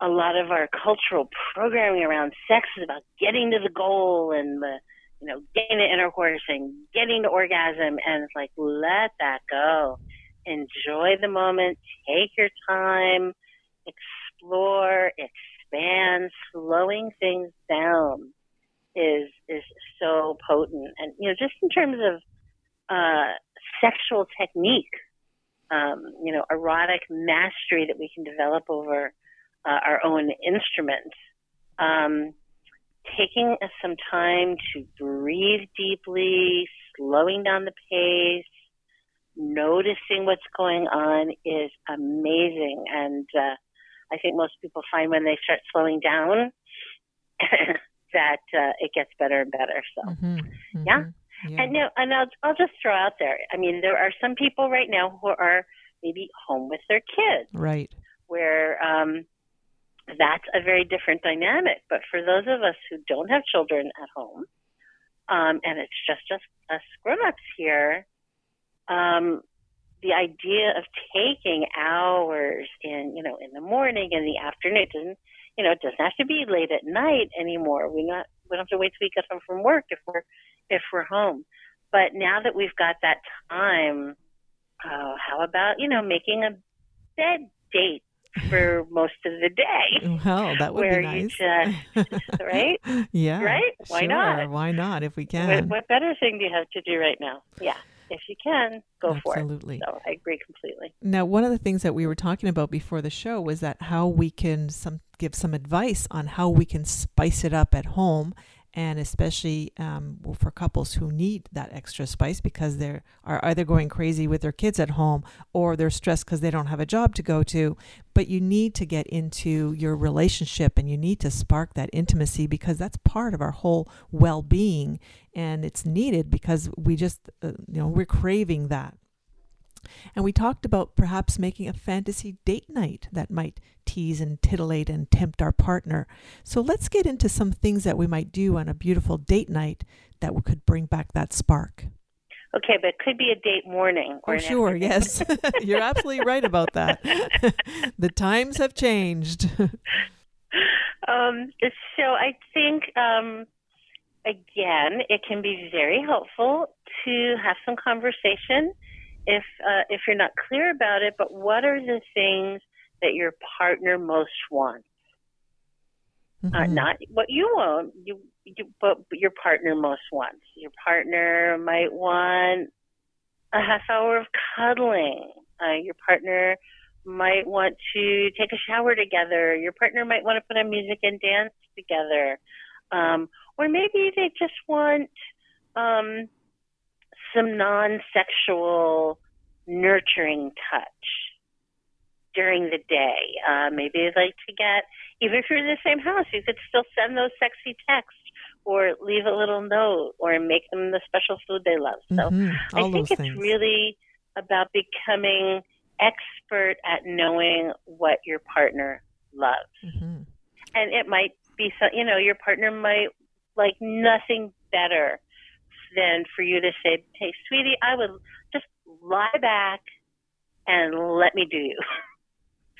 a lot of our cultural programming around sex is about getting to the goal and the you know getting to intercourse and getting to orgasm and it's like let that go enjoy the moment take your time explore expand slowing things down is is so potent and you know just in terms of uh sexual technique um you know erotic mastery that we can develop over uh, our own instruments. Um, taking some time to breathe deeply, slowing down the pace, noticing what's going on is amazing. And uh, I think most people find when they start slowing down that uh, it gets better and better. So, mm-hmm, mm-hmm, yeah. yeah. And, no, and I'll, I'll just throw out there. I mean, there are some people right now who are maybe home with their kids. Right. Where um, that's a very different dynamic. But for those of us who don't have children at home, um, and it's just us, us grown-ups here, um, the idea of taking hours in, you know, in the morning, in the afternoon, doesn't, you know, it doesn't have to be late at night anymore. We not we don't have to wait till we get home from work if we're if we're home. But now that we've got that time, uh, how about you know making a bed date for most of the day. Well, that would where be nice. You just, right? yeah. Right? Why sure. not? Why not if we can? What, what, better thing do you have to do right now? Yeah. If you can, go Absolutely. for it. Absolutely. So I agree completely. Now, one of the things that we were talking about before the show was that how we can some give some advice on how we can spice it up at home and especially um, for couples who need that extra spice because they are either going crazy with their kids at home or they're stressed because they don't have a job to go to. But you need to get into your relationship and you need to spark that intimacy because that's part of our whole well being and it's needed because we just, uh, you know, we're craving that. And we talked about perhaps making a fantasy date night that might tease and titillate and tempt our partner. So let's get into some things that we might do on a beautiful date night that could bring back that spark. Okay, but it could be a date morning. oh, sure, yes. You're absolutely right about that. the times have changed. um, so I think, um, again, it can be very helpful to have some conversation if uh, if you're not clear about it. But what are the things that your partner most wants? Uh, mm-hmm. Uh, not what you want, you, you, but your partner most wants. Your partner might want a half hour of cuddling. Uh, your partner might want to take a shower together. Your partner might want to put on music and dance together. Um, or maybe they just want um, some non sexual nurturing touch during the day. Uh, maybe they'd like to get, even if you're in the same house, you could still send those sexy texts or leave a little note or make them the special food they love. So mm-hmm. I think it's things. really about becoming expert at knowing what your partner loves. Mm-hmm. And it might be, so, you know, your partner might like nothing better than for you to say, "Hey, sweetie, I would just lie back and let me do you."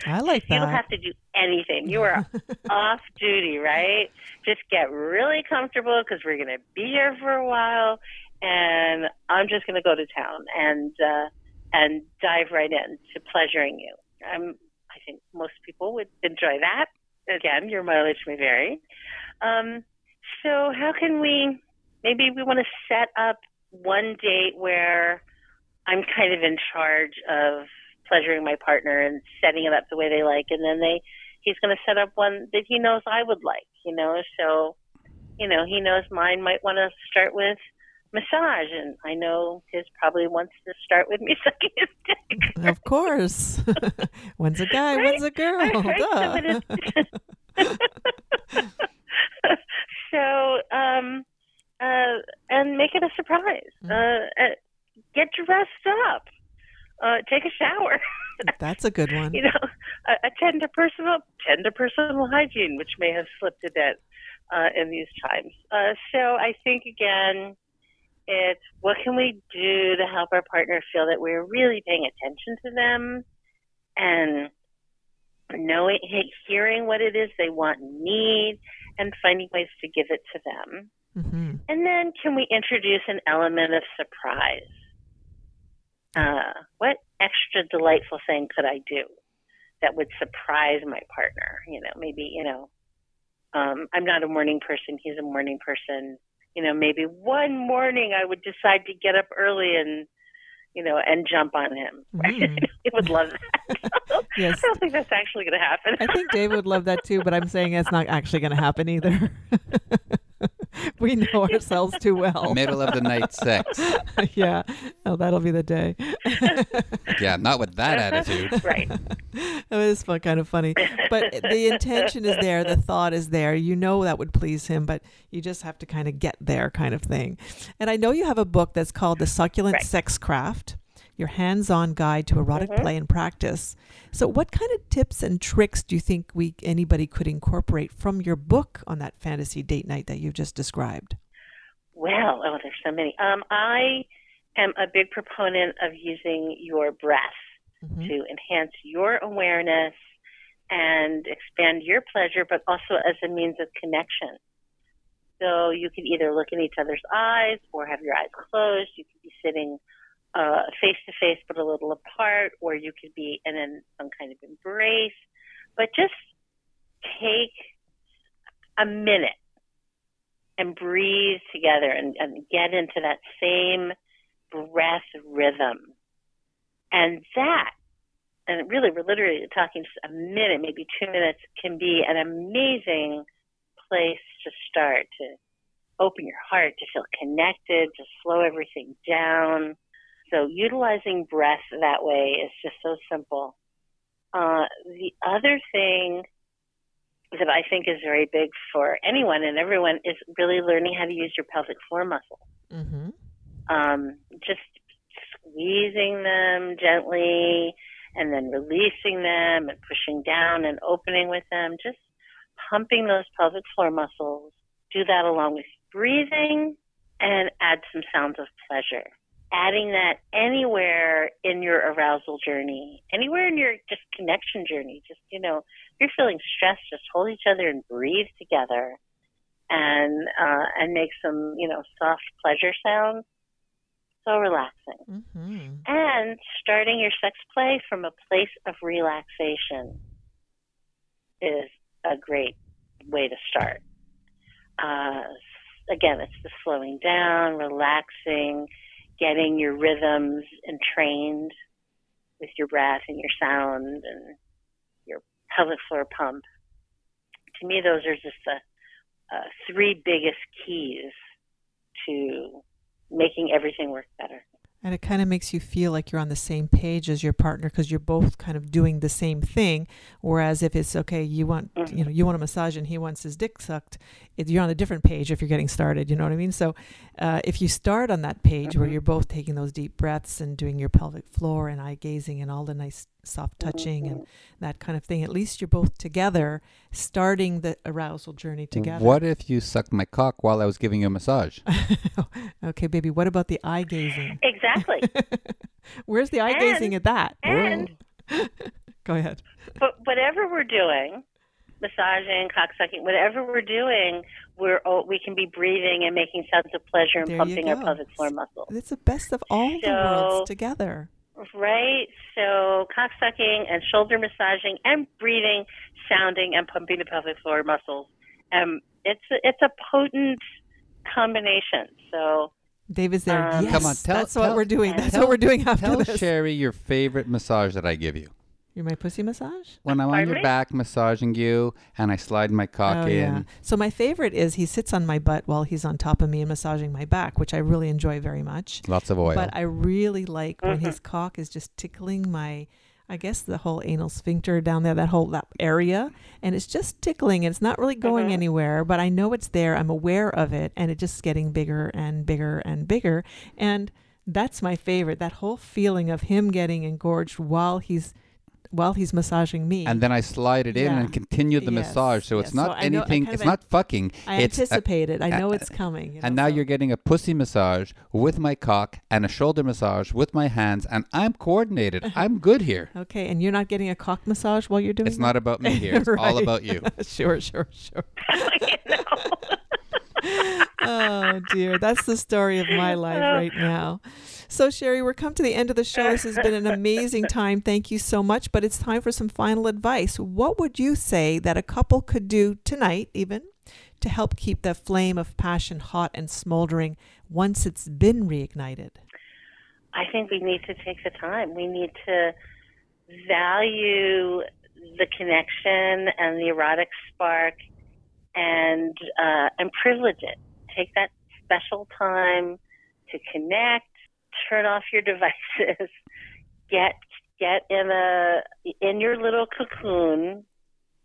I like that. You don't have to do anything. You are off duty, right? Just get really comfortable because we're going to be here for a while, and I'm just going to go to town and uh, and dive right in to pleasuring you. Um, I think most people would enjoy that. Again, your mileage may vary. Um, so, how can we maybe we want to set up one date where I'm kind of in charge of pleasuring my partner and setting it up the way they like, and then they he's going to set up one that he knows I would like, you know. So, you know, he knows mine might want to start with massage, and I know his probably wants to start with me sucking his dick. Of course, one's a guy, right? one's a girl. Right? so, um, uh, and make it a surprise. Mm. Uh, uh, get dressed up. Uh, take a shower. That's a good one. you know, a, a tender personal tender personal hygiene, which may have slipped a bit uh, in these times. Uh, so I think again, it's what can we do to help our partner feel that we're really paying attention to them and knowing, hearing what it is they want and need, and finding ways to give it to them. Mm-hmm. And then can we introduce an element of surprise? Uh, what extra delightful thing could I do that would surprise my partner? You know, maybe, you know, um, I'm not a morning person, he's a morning person. You know, maybe one morning I would decide to get up early and you know, and jump on him. Mm. he would love that. Yes. I don't think that's actually going to happen. I think Dave would love that too, but I'm saying it's not actually going to happen either. we know ourselves too well. Middle of the night sex. yeah. Oh, that'll be the day. Yeah, not with that uh-huh. attitude. right. It is fun, kind of funny. But the intention is there, the thought is there. You know that would please him, but you just have to kind of get there, kind of thing. And I know you have a book that's called The Succulent Right. Sex Craft Your Hands On Guide to Erotic Mhm. Play and Practice. So, what kind of tips and tricks do you think we anybody could incorporate from your book on that fantasy date night that you've just described? Well, oh, there's so many. Um, I am a big proponent of using your breath Mhm. to enhance your awareness and expand your pleasure, but also as a means of connection. So you can either look in each other's eyes or have your eyes closed. You could be sitting face to face but a little apart, or you could be in an, some kind of embrace. But just take a minute and breathe together and, and get into that same breath rhythm. And that, and really, we're literally talking just a minute, maybe two minutes, can be an amazing place to start to open your heart, to feel connected, to slow everything down. So utilizing breath that way is just so simple. Uh, the other thing that I think is very big for anyone and everyone is really learning how to use your pelvic floor muscles. Mm-hmm. Um, just squeezing them gently and then releasing them and pushing down and opening with them. Just pumping those pelvic floor muscles. Do that along with breathing and add some sounds of pleasure. Adding that anywhere in your arousal journey, anywhere in your just connection journey. Just, you know, if you're feeling stressed, just hold each other and breathe together and, uh, and make some, you know, soft pleasure sounds. So relaxing. Mm-hmm. And starting your sex play from a place of relaxation is a great way to start. Uh, again, it's the slowing down, relaxing, getting your rhythms entrained with your breath and your sound and your pelvic floor pump. To me, those are just the uh, three biggest keys to making everything work better. And it kind of makes you feel like you're on the same page as your partner because you're both kind of doing the same thing. Whereas if it's okay, you want Mhm. you know you want a massage and he wants his dick sucked, it, you're on a different page if you're getting started. You know what I mean? So uh, if you start on that page where Mhm. you're both taking those deep breaths and doing your pelvic floor and eye gazing and all the nice soft touching and that kind of thing, at least you're both together, starting the arousal journey together. What if you sucked my cock while I was giving you a massage? okay, baby. What about the eye gazing? Exactly. Where's the eye And- gazing at that? and Go ahead. but whatever we're doing, massaging, cocksucking, whatever we're doing, we're oh, we can be breathing and making sounds of pleasure and There pumping our pelvic floor muscles. It's the best of all the worlds together. Right? So cock sucking and shoulder massaging and breathing, sounding and pumping the pelvic floor muscles. Um, it's a, it's a potent combination. So Dave is there. Um, yes, Come on, tell- that's what we're doing. That's tell- what we're doing after Tell this. Sheri your favorite massage that I give you. You're my pussy massage. When I'm on your me? back massaging you and I slide my cock oh in. yeah. So my favorite is he sits on my butt while he's on top of me and massaging my back, which I really enjoy very much. Lots of oil. But I really like when Mhm. his cock is just tickling my, I guess the whole anal sphincter down there, that whole that area, and it's just tickling. And it's not really going Mhm. anywhere, but I know it's there. I'm aware of it, and it just getting bigger and bigger and bigger. And that's my favorite. That whole feeling of him getting engorged while he's while he's massaging me. and then I slide it in Yeah. and continue the Yes, massage. So yes. it's not I know- I anything. kind it's of not fucking. I it's a- anticipate it. I know a- it's coming. you and now so- you're getting a pussy massage with my cock and a shoulder massage with my hands, and I'm coordinated. I'm good here. Okay, and you're not getting a cock massage while you're doing It's not about me here. It's all about you. sure, sure, sure. oh dear, that's the story of my life oh. right now. So Sheri, we're come to the end of the show. This has been an amazing time. Thank you so much. But it's time for some final advice. What would you say that a couple could do tonight, even, to help keep the flame of passion hot and smoldering once it's been reignited? I think we need to take the time. We need to value the connection and the erotic spark, and uh, and privilege it. Take that special time to connect. Turn off your devices. Get get in a in your little cocoon,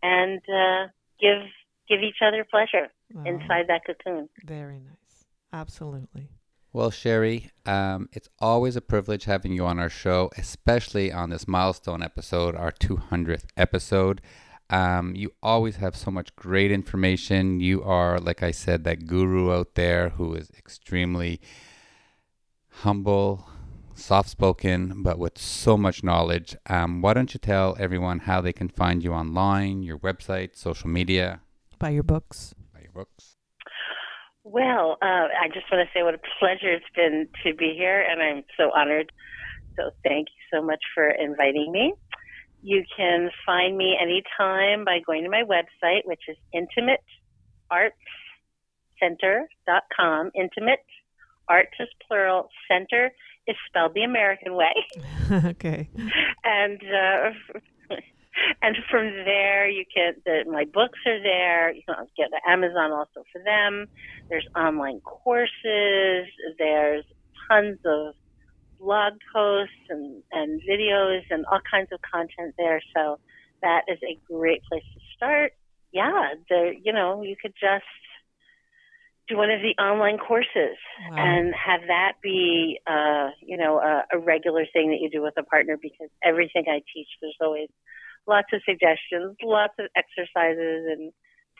and uh, give give each other pleasure Oh, inside that cocoon. Very nice. Absolutely. Well, Sheri, um, it's always a privilege having you on our show, especially on this milestone episode, our 200th episode. Um, you always have so much great information. You are, like I said, that guru out there who is extremely humble, soft spoken, but with so much knowledge. Um, why don't you tell everyone how they can find you online, your website, social media, Buy your books. buy your books? Well, uh, I just want to say what a pleasure it's been to be here, and I'm so honored. So thank you so much for inviting me. You can find me anytime by going to my website, which is intimateartscenter.com. Intimate, arts is plural, center is spelled the American way. okay. and uh, and from there you can the, my books are there. You can get amazon also for them. There's online courses. There's tons of blog posts and and videos and all kinds of content there. So that is a great place to start. Yeah there you know you could just do one of the online courses Wow. and have that be uh, you know a, a regular thing that you do with a partner because everything I teach there's always lots of suggestions, lots of exercises and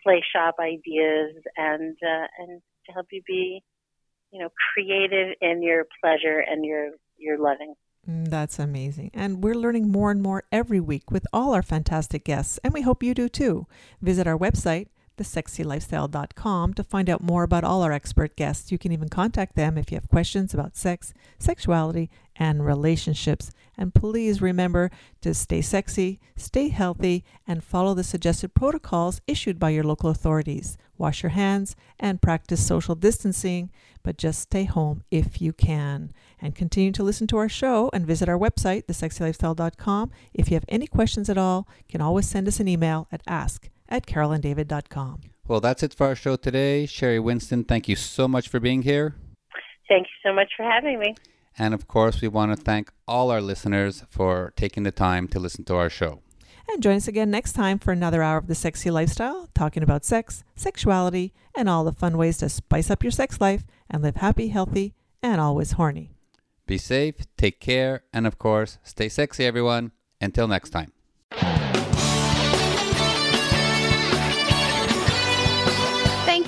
play shop ideas and uh, and to help you be you know creative in your pleasure and your your loving. Mm, That's amazing. And we're learning more and more every week with all our fantastic guests, and we hope you do too. Visit our website, thesexylifestyle.com, to find out more about all our expert guests. You can even contact them if you have questions about sex, sexuality, and relationships. And please remember to stay sexy, stay healthy, and follow the suggested protocols issued by your local authorities. Wash your hands and practice social distancing, but just stay home if you can. And continue to listen to our show and visit our website, thesexylifestyle.com. If you have any questions at all, you can always send us an email at ask at carolanddavid.com. Well, that's it for our show today. Sheri Winston, thank you so much for being here. Thank you so much for having me. And of course, we want to thank all our listeners for taking the time to listen to our show. And join us again next time for another hour of the sexy lifestyle, talking about sex, sexuality, and all the fun ways to spice up your sex life and live happy, healthy, and always horny. Be safe, take care, and of course, stay sexy, everyone. Until next time.